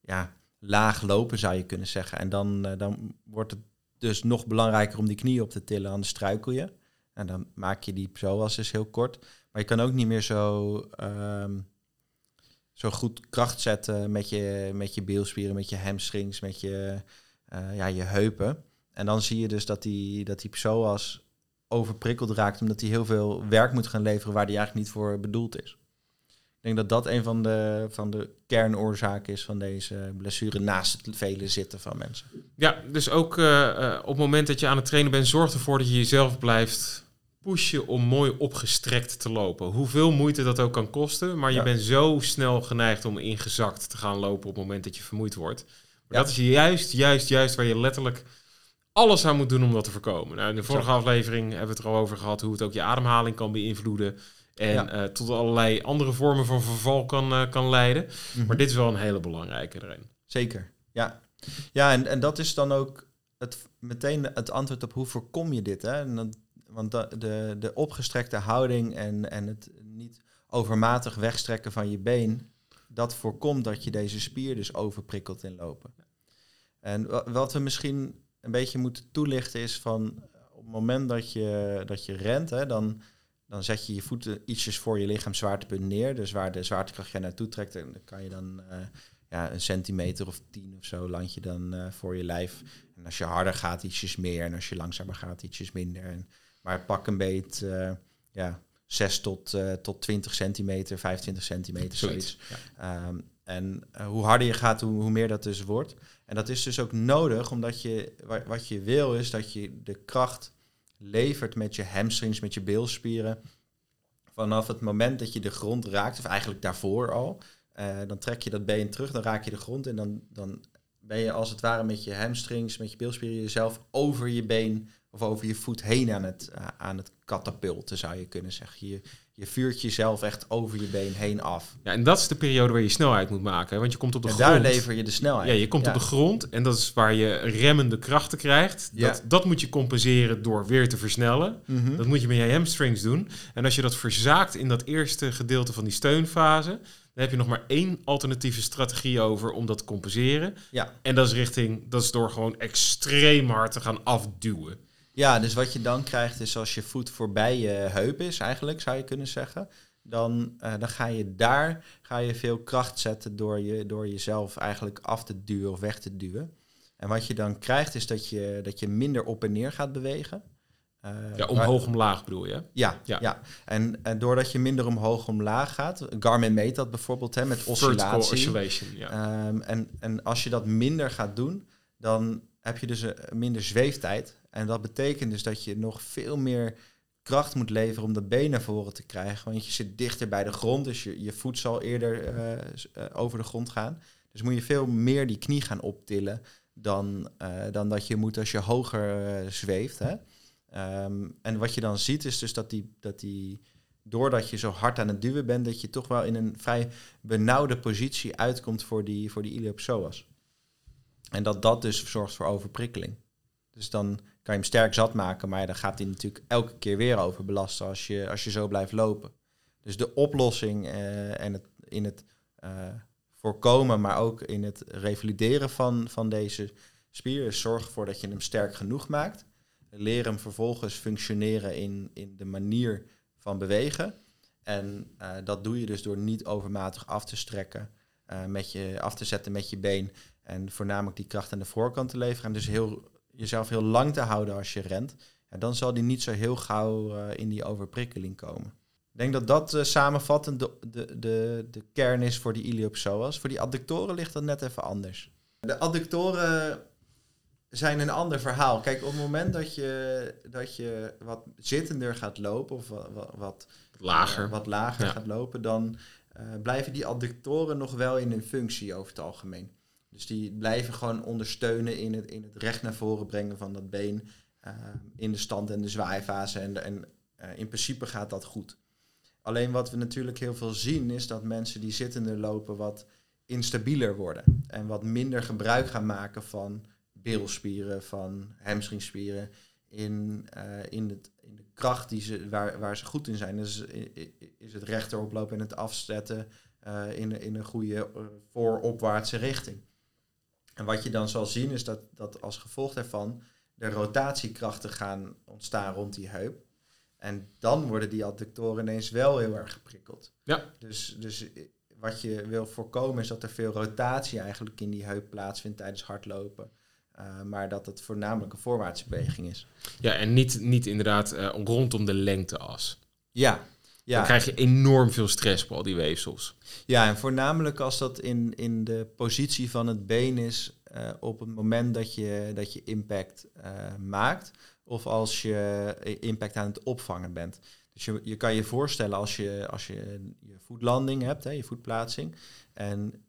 ja, laag lopen, zou je kunnen zeggen. En dan, dan wordt het dus nog belangrijker om die knie op te tillen, anders struikel je. En dan maak je die psoas dus heel kort. Maar je kan ook niet meer zo, um, zo goed kracht zetten met je, met je beelspieren, met je hamstrings, met je, ja, je heupen. En dan zie je dus dat die, dat die psoas overprikkeld raakt, omdat hij heel veel werk moet gaan leveren waar die eigenlijk niet voor bedoeld is. Ik denk dat dat een van de, van de kernoorzaken is van deze blessure, naast het vele zitten van mensen. Ja, dus ook uh, uh, op het moment dat je aan het trainen bent, zorg ervoor dat je jezelf blijft pushen om mooi opgestrekt te lopen. Hoeveel moeite dat ook kan kosten, maar je bent zo snel geneigd om ingezakt te gaan lopen op het moment dat je vermoeid wordt. Maar ja. dat is juist, juist, juist waar je letterlijk alles aan moet doen om dat te voorkomen. Nou, in de vorige aflevering hebben we het er al over gehad hoe het ook je ademhaling kan beïnvloeden. En ja. uh, tot allerlei andere vormen van verval kan, uh, kan leiden. Mm-hmm. Maar dit is wel een hele belangrijke erin. Zeker, ja. Ja, en, en dat is dan ook het, meteen het antwoord op hoe voorkom je dit. Hè? En dan, want de, de, de opgestrekte houding en, en het niet overmatig wegstrekken van je been... dat voorkomt dat je deze spier dus overprikkelt in lopen. En wat we misschien een beetje moeten toelichten is van op het moment dat je, dat je rent, hè, dan, dan zet je je voeten ietsjes voor je lichaam zwaartepunt neer. Dus waar de zwaartekracht je naartoe trekt, dan kan je dan uh, ja, een centimeter of tien of zo land je dan uh, voor je lijf. En als je harder gaat, ietsjes meer. En als je langzamer gaat, ietsjes minder. En, maar pak een beet, uh, ja, 6 tot, tot 20 centimeter, 25 centimeter, zoiets. Ja. Um, en hoe harder je gaat, hoe, hoe meer dat dus wordt. En dat is dus ook nodig, omdat je, wat je wil is dat je de kracht levert met je hamstrings, met je beelspieren. Vanaf het moment dat je de grond raakt, of eigenlijk daarvoor al, uh, dan trek je dat been terug, dan raak je de grond en dan, dan ben je als het ware met je hamstrings, met je beelspieren jezelf over je been of over je voet heen aan het, uh, aan het katapulten, zou je kunnen zeggen. Je, je vuurt jezelf echt over je been heen af. Ja, en dat is de periode waar je snelheid moet maken. Want je komt op de en grond. daar lever je de snelheid. Ja, je komt ja. op de grond en dat is waar je remmende krachten krijgt. Ja. Dat, dat moet je compenseren door weer te versnellen. Mhm. Dat moet je met je hamstrings doen. En als je dat verzaakt in dat eerste gedeelte van die steunfase... dan heb je nog maar één alternatieve strategie over om dat te compenseren. Ja. En dat is richting, dat is door gewoon extreem hard te gaan afduwen. Ja, dus wat je dan krijgt is als je voet voorbij je heup is, eigenlijk zou je kunnen zeggen. Dan, uh, dan ga je daar ga je veel kracht zetten door, je, door jezelf eigenlijk af te duwen of weg te duwen. En wat je dan krijgt is dat je, dat je minder op en neer gaat bewegen. Uh, Ja, omhoog, omlaag bedoel je? Ja, ja. Ja. En, en doordat je minder omhoog omlaag gaat, Garmin meet dat bijvoorbeeld hè, met oscillatie. oscillation, ja. Ehm, en, en als je dat minder gaat doen, dan heb je dus een, minder zweeftijd. En dat betekent dus dat je nog veel meer kracht moet leveren om dat been naar voren te krijgen. Want je zit dichter bij de grond, dus je, je voet zal eerder uh, uh, over de grond gaan. Dus moet je veel meer die knie gaan optillen dan, uh, dan dat je moet als je hoger zweeft. Hè? Um, en wat je dan ziet is dus dat die, dat die, doordat je zo hard aan het duwen bent, dat je toch wel in een vrij benauwde positie uitkomt voor die, voor die iliopsoas. En dat dat dus zorgt voor overprikkeling. Dus dan kan je hem sterk zat maken, maar dan gaat hij natuurlijk elke keer weer overbelasten als je, als je zo blijft lopen. Dus de oplossing uh, en het, in het uh, voorkomen, maar ook in het revalideren van, van deze spier is zorg ervoor dat je hem sterk genoeg maakt. Leer hem vervolgens functioneren in, in de manier van bewegen. En uh, dat doe je dus door niet overmatig af te strekken, met je, af te zetten met je been. En voornamelijk die kracht aan de voorkant te leveren. En dus heel, jezelf heel lang te houden als je rent. Ja, dan zal die niet zo heel gauw uh, in die overprikkeling komen. Ik denk dat dat uh, samenvattend de, de, de, de kern is voor die iliopsoas. Voor die adductoren ligt dat net even anders. De adductoren zijn een ander verhaal. Kijk, op het moment dat je, dat je wat zittender gaat lopen of wat, wat, wat lager, uh, wat lager Ja. gaat lopen, dan eh, blijven die adductoren nog wel in hun functie over het algemeen. Dus die blijven gewoon ondersteunen in het, in het recht naar voren brengen van dat been eh, in de stand en de zwaaifase. En, en eh, in principe gaat dat goed. Alleen wat we natuurlijk heel veel zien is dat mensen die zittender lopen wat instabieler worden. En wat minder gebruik gaan maken van bilspieren, van hamstringspieren. In, eh, in, het, in de kracht die ze, waar, waar ze goed in zijn. Dus is het rechteroplopen en het afzetten eh, in, in een goede vooropwaartse richting. En wat je dan zal zien is dat, dat als gevolg daarvan de rotatiekrachten gaan ontstaan rond die heup. En dan worden die adductoren ineens wel heel erg geprikkeld. Ja. Dus, dus wat je wil voorkomen is dat er veel rotatie eigenlijk in die heup plaatsvindt tijdens hardlopen. Eh, maar dat het voornamelijk een voorwaartse beweging is. Ja, en niet, niet inderdaad eh, rondom de lengteas. Ja, Dan krijg je enorm veel stress op al die weefsels. ja en voornamelijk als dat in, in de positie van het been is eh, op het moment dat je, dat je impact eh, maakt. Of als je eh, impact aan het opvangen bent. Dus je, je kan je voorstellen als je, als je je voetlanding hebt, hè, je voetplaatsing. En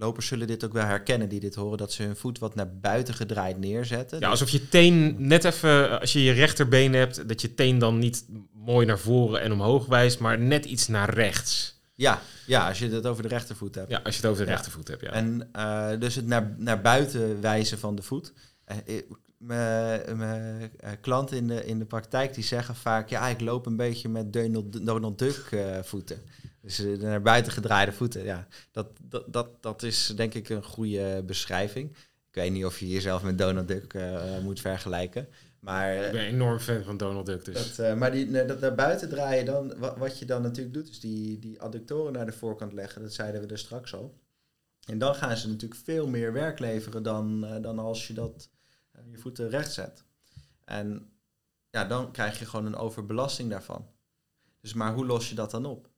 lopers zullen dit ook wel herkennen die dit horen, dat ze hun voet wat naar buiten gedraaid neerzetten. Ja, alsof je teen net even, als je je rechterbeen hebt, dat je teen dan niet mooi naar voren en omhoog wijst, maar net iets naar rechts. ja, ja, als je het over de rechtervoet hebt. Ja, als je het over de Ja. rechtervoet hebt, ja. En eh, dus het naar, naar buiten wijzen van de voet. Eh, ik- Mijn eh, klanten in de, in de praktijk die zeggen vaak... ja, ik loop een beetje met Donald, Donald Duck eh, voeten. Dus eh, naar buiten gedraaide voeten. Ja, dat, dat, dat, dat is denk ik een goede beschrijving. Ik weet niet of je jezelf met Donald Duck eh, moet vergelijken. Maar Ik ben een enorm fan van Donald Duck, dus... dat, eh, maar die, dat naar buiten draaien dan, wat, wat je dan natuurlijk doet, is die, die adductoren naar de voorkant leggen. Dat zeiden we er straks al. En dan gaan ze natuurlijk veel meer werk leveren dan, eh, dan als je dat eh, je voeten recht zet. En ja, dan krijg je gewoon een overbelasting daarvan. Dus maar hoe los je dat dan op?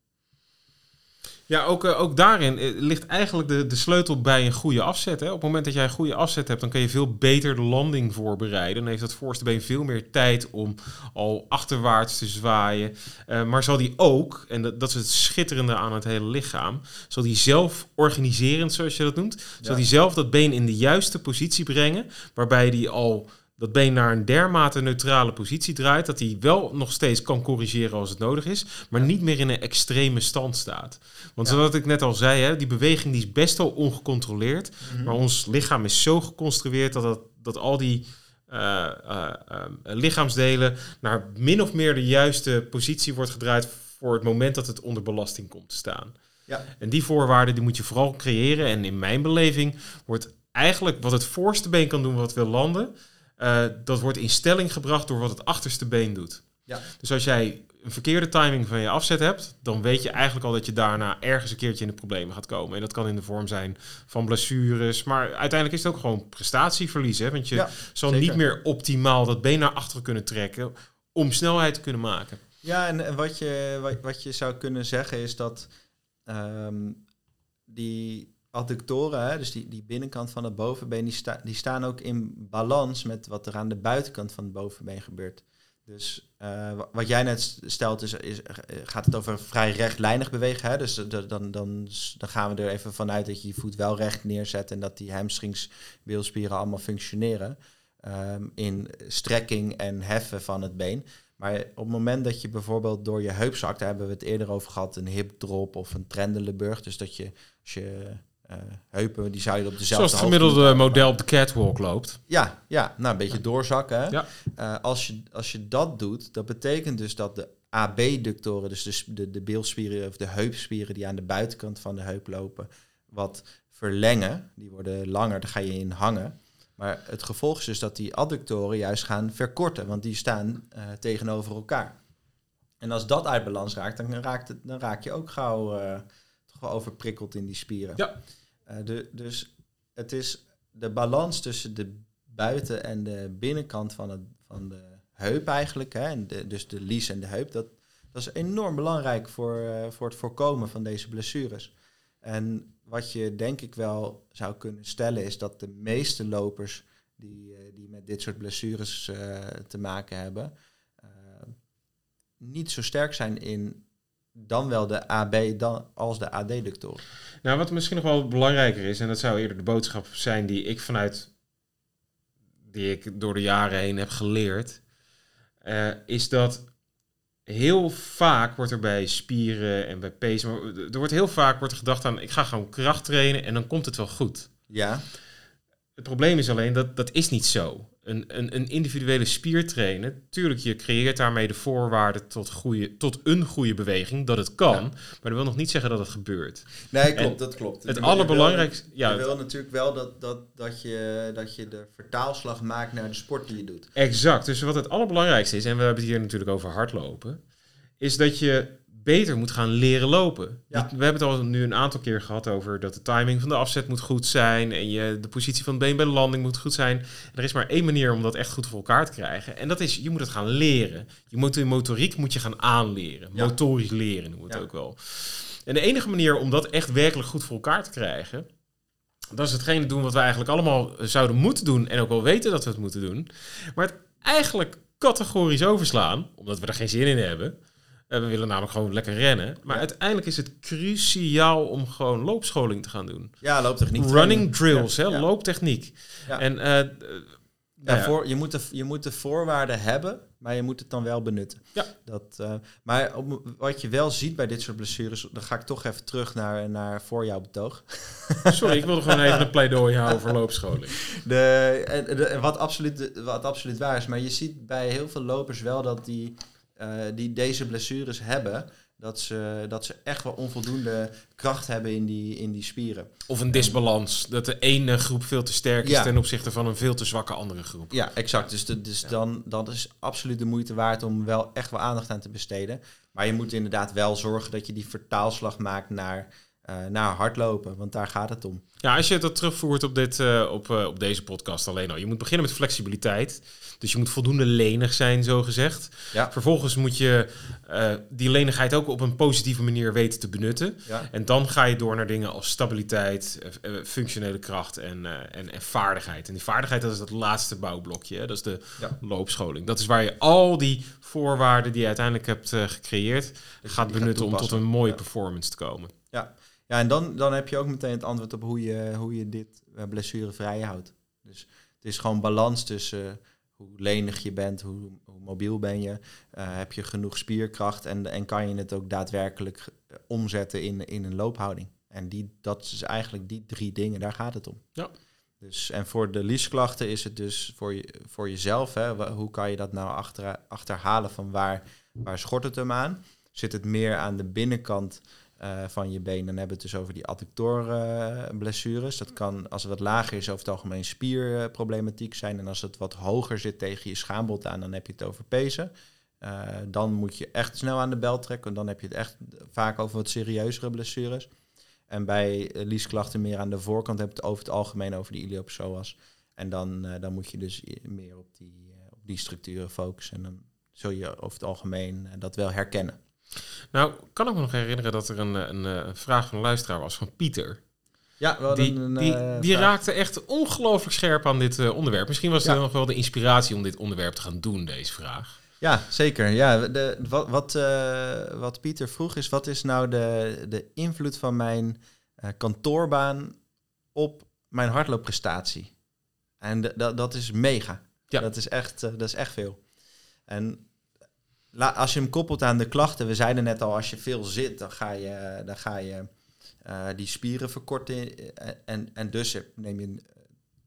Ja, ook, eh, ook daarin eh, ligt eigenlijk de, de sleutel bij een goede afzet. Hè. Op het moment dat jij een goede afzet hebt, dan kan je veel beter de landing voorbereiden. Dan heeft dat voorste been veel meer tijd om al achterwaarts te zwaaien. Eh, maar zal die ook, en dat, dat is het schitterende aan het hele lichaam, zal die zelf organiserend, zoals je dat noemt, zal Ja. die zelf dat been in de juiste positie brengen, waarbij die al dat been naar een dermate neutrale positie draait, dat hij wel nog steeds kan corrigeren als het nodig is, maar niet meer in een extreme stand staat. Want Ja. zoals ik net al zei, hè, die beweging die is best wel ongecontroleerd, maar ons lichaam is zo geconstrueerd dat, dat, dat al die eh, eh, eh, lichaamsdelen naar min of meer de juiste positie wordt gedraaid voor het moment dat het onder belasting komt te staan. Ja. En die voorwaarden die moet je vooral creëren. En in mijn beleving wordt eigenlijk wat het voorste been kan doen wat wil landen, eh, dat wordt in stelling gebracht door wat het achterste been doet. Ja. Dus als jij een verkeerde timing van je afzet hebt, dan weet je eigenlijk al dat je daarna ergens een keertje in de problemen gaat komen. En dat kan in de vorm zijn van blessures, maar uiteindelijk is het ook gewoon prestatieverlies. Hè? Want je Ja, zal zeker. niet meer optimaal dat been naar achteren kunnen trekken om snelheid te kunnen maken. Ja, en, en wat, je, wat, wat je zou kunnen zeggen is dat ehm, die adductoren, hè, dus die, die binnenkant van het bovenbeen, die, sta, die staan ook in balans met wat er aan de buitenkant van het bovenbeen gebeurt. Dus eh, wa- wat jij net stelt, is, is, eh, gaat het over vrij rechtlijnig bewegen. Hè? Dus de- dan, dan, dan gaan we er even vanuit dat je je voet wel recht neerzet en dat die hamstrings, bilspieren allemaal functioneren. ehm, in strekking en heffen van het been. Maar op het moment dat je bijvoorbeeld door je heup zakt, daar hebben we het eerder over gehad, een hip drop of een Trendelenburg. Dus dat je, als je eh, heupen, die zou je op dezelfde Zoals het gemiddelde model op de catwalk loopt. ja, ja, nou een beetje doorzakken. Ja. Eh, als, je, als je dat doet, dat betekent dus dat de AB-ductoren, dus de, de, de beelspieren of de heupspieren die aan de buitenkant van de heup lopen, wat verlengen. Die worden langer, daar ga je in hangen. Maar het gevolg is dus dat die adductoren juist gaan verkorten, want die staan eh, tegenover elkaar. En als dat uit balans raakt, dan, raakt het, dan raak je ook gauw eh, toch wel overprikkeld in die spieren. Ja. Eh, dus het is de balans tussen de buiten- en de binnenkant van, het, van de heup eigenlijk, hè, dus de lies en de heup, dat, dat is enorm belangrijk voor, eh, voor het voorkomen van deze blessures. En wat je denk ik wel zou kunnen stellen is dat de meeste lopers die, eh, die met dit soort blessures te maken hebben, niet zo sterk zijn in dan wel de AB dan, als de AD-ductoren. Nou, wat misschien nog wel belangrijker is, en dat zou eerder de boodschap zijn die ik vanuit, die ik door de jaren heen heb geleerd, eh, is dat heel vaak wordt er bij spieren en bij pees, maar er wordt heel vaak wordt er gedacht aan, ik ga gewoon kracht trainen en dan komt het wel goed. Ja, Het probleem is alleen dat dat is niet zo. Een, een, een individuele spier trainen, tuurlijk, je creëert daarmee de voorwaarden tot, goede, tot een goede beweging, dat het kan, Ja. maar dat wil nog niet zeggen dat het gebeurt. nee, klopt, dat klopt. Het allerbelangrijkste, Ja, ja, je wil natuurlijk wel dat, dat, dat, je, dat je de vertaalslag maakt naar de sport die je doet. Exact. Dus wat het allerbelangrijkste is, en we hebben het hier natuurlijk over hardlopen, is dat je beter moet gaan leren lopen. Ja. We hebben het al nu een aantal keer gehad over dat de timing van de afzet moet goed zijn en je, de positie van het been bij de landing moet goed zijn. En er is maar één manier om dat echt goed voor elkaar te krijgen. En dat is, je moet het gaan leren. Je moet de motoriek moet je gaan aanleren. Ja. Motorisch leren noemen we het Ja. ook wel. En de enige manier om dat echt werkelijk goed voor elkaar te krijgen, dat is hetgene doen wat we eigenlijk allemaal zouden moeten doen en ook wel weten dat we het moeten doen. Maar het eigenlijk categorisch overslaan, omdat we er geen zin in hebben. Eh, we willen namelijk gewoon lekker rennen. Maar Ja. uiteindelijk is het cruciaal om gewoon loopscholing te gaan doen. Ja, looptechniek. Running drills, Ja, hè, ja. looptechniek. En eh, eh, Ja, nou voor, je, moet de, je moet de voorwaarden hebben, maar je moet het dan wel benutten. Ja. Dat, eh, maar op, wat je wel ziet bij dit soort blessures, dan ga ik toch even terug naar, naar voor jouw betoog. sorry, ik wilde gewoon even een pleidooi houden voor loopscholing. De, de, en wat, absoluut, wat absoluut waar is, maar je ziet bij heel veel lopers wel dat die, eh, die deze blessures hebben, dat ze, dat ze echt wel onvoldoende kracht hebben in die, in die spieren. Of een disbalans, dat de ene groep veel te sterk is Ja. ten opzichte van een veel te zwakke andere groep. Ja, exact. Dus, de, dus dan, dan is absoluut de moeite waard om wel echt wel aandacht aan te besteden. Maar je moet inderdaad wel zorgen dat je die vertaalslag maakt naar, eh, naar hardlopen, want daar gaat het om. Ja, als je dat terugvoert op, dit, eh, op, eh, op deze podcast alleen al. Je moet beginnen met flexibiliteit. Dus je moet voldoende lenig zijn, zo gezegd. Ja. Vervolgens moet je die lenigheid ook op een positieve manier weten te benutten. Ja. En dan ga je door naar dingen als stabiliteit, functionele kracht en, en, en vaardigheid. En die vaardigheid, dat is dat laatste bouwblokje. Hè? Dat is de Ja. loopscholing. Dat is waar je al die voorwaarden die je uiteindelijk hebt gecreëerd, gaat benutten om tot een mooie performance te komen. Ja, en dan, dan heb je ook meteen het antwoord op hoe je, hoe je dit eh, blessurevrij houdt. Dus het is gewoon balans tussen eh, hoe lenig je bent, hoe, hoe mobiel ben je, eh, heb je genoeg spierkracht en, en kan je het ook daadwerkelijk omzetten in, in een loophouding. En die, dat is eigenlijk die drie dingen, daar gaat het om. Ja. Dus, en voor de liesklachten is het dus voor, je, voor jezelf, hè, hoe kan je dat nou achter, achterhalen van waar, waar schort het hem aan? Zit het meer aan de binnenkant eh, van je been, dan hebben we het dus over die adductorblessures. dat kan, als het wat lager is, over het algemeen spierproblematiek zijn. En als het wat hoger zit tegen je schaambod aan, dan heb je het over pezen. Eh, dan moet je echt snel aan de bel trekken, want dan heb je het echt vaak over wat serieuzere blessures. En bij eh, liesklachten meer aan de voorkant heb je het over het algemeen over die iliopsoas. En dan, dan moet je dus meer op die, op die structuren focussen. En dan zul je over het algemeen dat wel herkennen. Nou, kan ik me nog herinneren dat er een, eh, een, eh, een vraag van een luisteraar was van Pieter. Ja, we hadden Die, een, die, eh, die vraag. raakte echt ongelooflijk scherp aan dit onderwerp. Misschien was Ja. nog wel de inspiratie om dit onderwerp te gaan doen, deze vraag. Ja, zeker. Ja, de, wat, wat, wat Pieter vroeg is, wat is nou de, de invloed van mijn kantoorbaan op mijn hardloopprestatie? En dat dat is mega. Ja. Dat, is echt, dat is echt veel. En la, als je hem koppelt aan de klachten, we zeiden net al, als je veel zit, dan ga je, dan ga je eh, die spieren verkorten. eh, En, en dus neem je een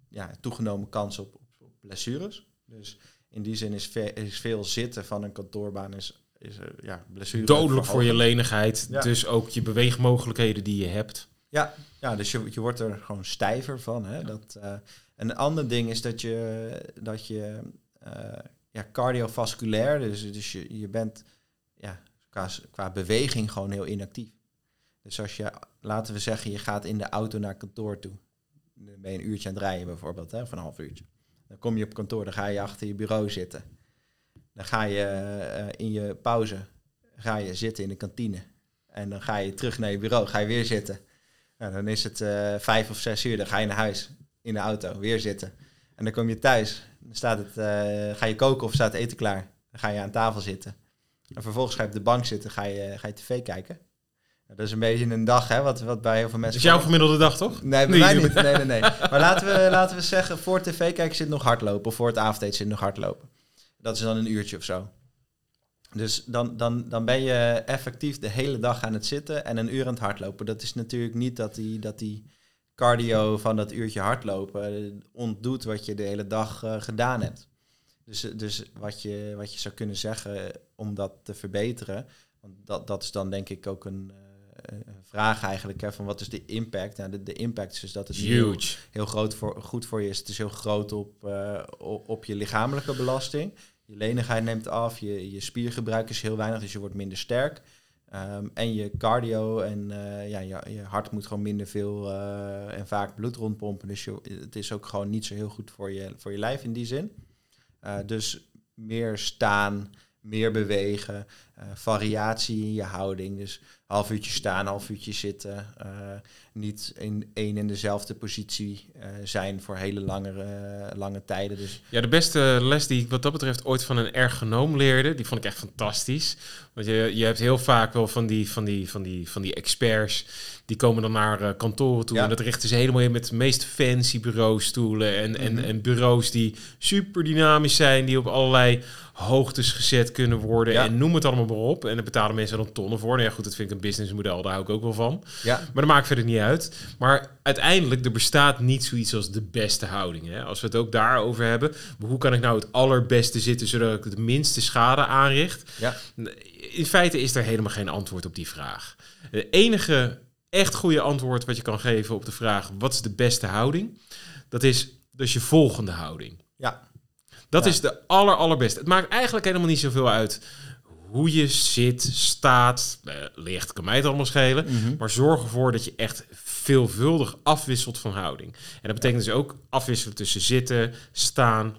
ja, toegenomen kans op, op, blessures. Dus in die zin is, ve- is veel zitten van een kantoorbaan is, is eh, ja, blessure. Dodelijk voor je lenigheid. Ja. Dus ook je beweegmogelijkheden die je hebt. Ja, ja dus je, je wordt er gewoon stijver van. Hè? Dat, eh, een ander ding is dat je, dat je ja, cardiovasculair, dus, dus je, je bent ja, qua, qua beweging gewoon heel inactief. Dus als je, laten we zeggen, je gaat in de auto naar kantoor toe. Dan ben je een uurtje aan het rijden bijvoorbeeld, hè, of een half uurtje. Dan kom je op kantoor, dan ga je achter je bureau zitten. Dan ga je eh, in je pauze ga je zitten in de kantine. En dan ga je terug naar je bureau, ga je weer zitten. Nou, dan is het eh, vijf of zes uur, dan ga je naar huis in de auto, weer zitten. En dan kom je thuis. Dan staat het, eh, ga je koken of staat het eten klaar. Dan ga je aan tafel zitten. En vervolgens ga je op de bank zitten, ga je, ga je tv kijken. Nou, dat is een beetje een dag, hè, wat, wat bij heel veel Dat mensen... is jouw gemiddelde dag, toch? Nee, bij Nee, mij niet. Nee, nee, nee. Maar laten we, laten we zeggen, voor tv kijken zit nog hardlopen. Of voor het avondeten zit nog hardlopen. Dat is dan een uurtje of zo. Dus dan, dan, dan ben je effectief de hele dag aan het zitten en een uur aan het hardlopen. Dat is natuurlijk niet dat die, dat die cardio van dat uurtje hardlopen ontdoet wat je de hele dag eh, gedaan hebt. Dus, dus wat, je, wat je zou kunnen zeggen om dat te verbeteren, want dat, dat is dan denk ik ook een, eh, een vraag eigenlijk, hè, van wat is de impact? Nou, de, de impact is dus dat het heel, heel groot voor, goed voor je is. Het is heel groot op, eh, op je lichamelijke belasting. Je lenigheid neemt af, je, je spiergebruik is heel weinig, dus je wordt minder sterk. Ehm, en je cardio en eh, ja, je, je hart moet gewoon minder veel eh, en vaak bloed rondpompen. Dus je, het is ook gewoon niet zo heel goed voor je, voor je lijf in die zin. Eh, dus meer staan, meer bewegen, eh, variatie in je houding. Dus half uurtje staan, half uurtje zitten. eh, niet in één en dezelfde positie eh, zijn voor hele lange, eh, lange tijden. Dus Ja, de beste les die ik wat dat betreft ooit van een ergonoom leerde, die vond ik echt fantastisch. Want je, je hebt heel vaak wel van die, van die, van die, van die experts, die komen dan naar kantoren toe. Ja. En dat richten ze helemaal in met de meest fancy bureaustoelen en, en, Mhm. en bureaus die super dynamisch zijn, die op allerlei hoogtes gezet kunnen worden. Ja. En noem het allemaal maar op. En daar betalen mensen dan tonnen voor. Nou ja, goed, dat vind ik een businessmodel, daar hou ik ook wel van. ja, Maar dat maakt verder niet uit. Maar uiteindelijk, er bestaat niet zoiets als de beste houding. Hè? Als we het ook daarover hebben. Hoe kan ik nou het allerbeste zitten zodat ik de minste schade aanricht? ja, In feite is er helemaal geen antwoord op die vraag. Het enige echt goede antwoord wat je kan geven op de vraag... wat is de beste houding? Dat is dus je volgende houding. ja, Dat Ja. is de aller, allerbeste. Het maakt eigenlijk helemaal niet zoveel uit hoe je zit, staat, eh, ligt, kan mij het allemaal schelen. Mhm. Maar zorg ervoor dat je echt veelvuldig afwisselt van houding. En dat betekent dus ook afwisselen tussen zitten, staan.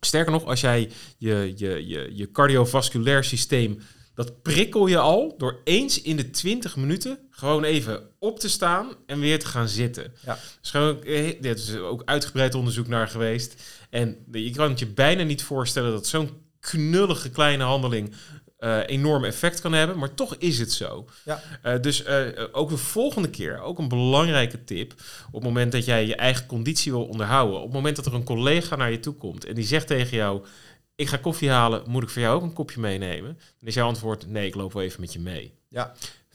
Sterker nog, als jij je, je, je, je cardiovasculair systeem, dat prikkel je al door eens in de 20 minuten gewoon even op te staan en weer te gaan zitten. Ja. Dus gewoon, eh, dit is ook uitgebreid onderzoek naar geweest. En je kan het je bijna niet voorstellen dat zo'n knullige kleine handeling eh, enorm effect kan hebben, maar toch is het zo. Ja. Eh, dus eh, ook de volgende keer, ook een belangrijke tip, op het moment dat jij je eigen conditie wil onderhouden, op het moment dat er een collega naar je toe komt en die zegt tegen jou, ik ga koffie halen, moet ik voor jou ook een kopje meenemen? Dan is jouw antwoord, nee, ik loop wel even met je mee. ja.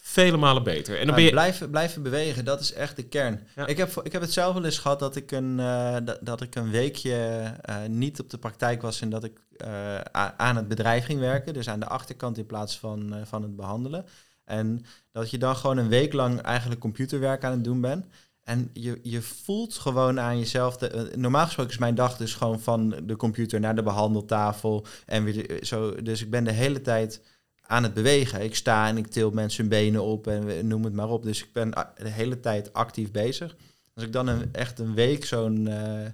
Vele malen beter. En dan ben je... blijven, blijven bewegen, dat is echt de kern. Ja. Ik, heb, ik heb het zelf wel eens gehad dat ik een, eh, dat, dat ik een weekje eh, niet op de praktijk was en dat ik eh, aan het bedrijf ging werken. Dus aan de achterkant in plaats van, van het behandelen. En dat je dan gewoon een week lang eigenlijk computerwerk aan het doen bent. En je, je voelt gewoon aan jezelf. De, normaal gesproken is mijn dag dus gewoon van de computer naar de behandeltafel. En weer zo. Dus ik ben de hele tijd aan het bewegen. Ik sta en ik til mensen hun benen op en noem het maar op. Dus ik ben a- de hele tijd actief bezig. Als ik dan een, echt een week zo'n eh,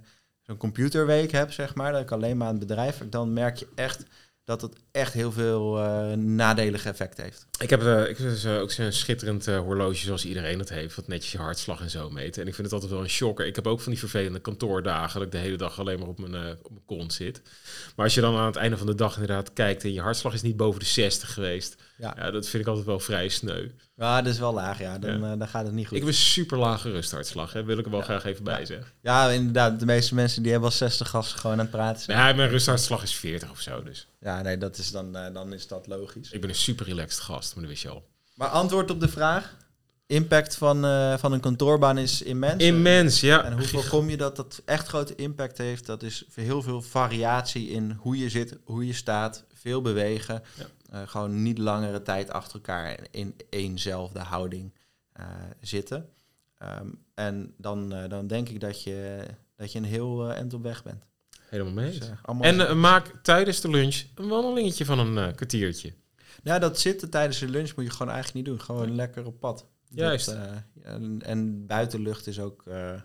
zo'n computerweek heb, zeg maar, dat ik alleen maar aan het bedrijf dan merk je echt dat het echt heel veel eh, nadelige effect heeft. Ik heb, eh, ik dus, eh, ook zo'n schitterend horloge zoals iedereen het heeft, wat netjes je hartslag en zo meet. En ik vind het altijd wel een shocker. Ik heb ook van die vervelende kantoordagen dat ik de hele dag alleen maar op mijn, op mijn kont zit. Maar als je dan aan het einde van de dag inderdaad kijkt en je hartslag is niet boven de 60 geweest, Ja, ja, dat vind ik altijd wel vrij sneu. ja dat is wel laag, ja. Dan, Ja. eh, dan gaat het niet goed. Ik heb een super lage rusthartslag, hè. wil ik er wel Ja. graag even bij Ja. zeggen. Ja, inderdaad. De meeste mensen die hebben al 60 als ze gewoon aan het praten zijn. Ja, mijn rusthartslag is 40 of zo, dus Ja, nee, dat is dan, eh, dan is dat logisch. ik ben een super relaxed gast, maar dat wist je al. Maar antwoord op de vraag. Impact van, eh, van een kantoorbaan is immens. Immens, ja. En hoe voorkom je dat dat echt grote impact heeft? Dat is heel veel variatie in hoe je zit, hoe je staat, veel bewegen. Ja. Eh, gewoon niet langere tijd achter elkaar in éénzelfde houding eh, zitten. Ehm, en dan, eh, dan denk ik dat je, dat je een heel eind op weg bent. Helemaal mee. Dus, En maak tijdens de lunch een wandelingetje van een kwartiertje. Ja, dat zitten tijdens de lunch moet je gewoon eigenlijk niet doen. Gewoon lekker op pad. Juist. Dat, en, en buitenlucht is ook eh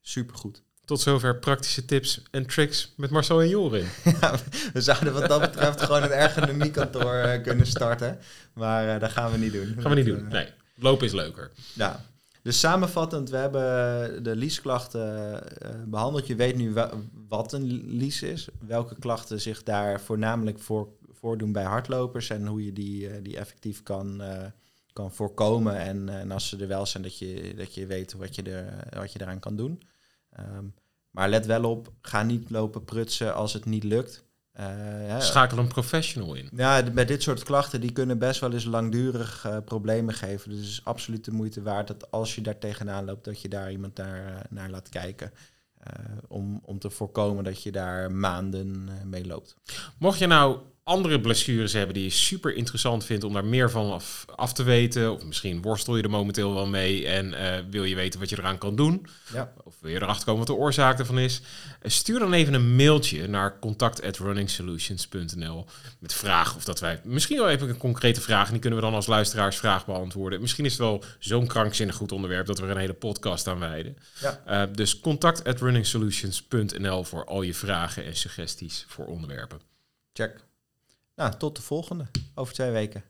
supergoed. Tot zover praktische tips en tricks met Marcel en Jorin. Ja, we zouden wat dat betreft gewoon een ergonomiekantoor eh, kunnen starten. Maar eh, dat gaan we niet doen. Gaan we niet doen. eh, Nee, lopen is leuker. Ja. Dus samenvattend, we hebben de leaseklachten uh, behandeld. Je weet nu wat een lease is, welke klachten zich daar voornamelijk voor, voordoen bij hardlopers en hoe je die, uh, die effectief kan, uh, kan voorkomen. En, en, als ze er wel zijn, dat je, dat je weet wat je, er, wat je eraan kan doen. Um, maar let wel op, ga niet lopen prutsen als het niet lukt. Uh, Schakel een professional in. Ja, bij dit soort klachten die kunnen best wel eens langdurig uh, problemen geven. Dus het is absoluut de moeite waard dat als je daar tegenaan loopt, dat je daar iemand naar, uh, naar laat kijken. om, om te voorkomen dat je daar maanden mee loopt. Mocht je nou andere blessures hebben die je super interessant vindt om daar meer van af, af te weten. Of misschien worstel je er momenteel wel mee en uh, wil je weten wat je eraan kan doen. Ja. Of wil je erachter komen wat de oorzaak ervan is. Uh, stuur dan even een mailtje naar contact@runningsolutions.nl met vraag of dat wij misschien wel even een concrete vraag en die kunnen we dan als luisteraars vraag beantwoorden. Misschien is het wel zo'n krankzinnig goed onderwerp dat we er een hele podcast aan wijden. Ja. Uh, dus contact@runningsolutions.nl voor al je vragen en suggesties voor onderwerpen. Check. Nou, tot de volgende over twee weken.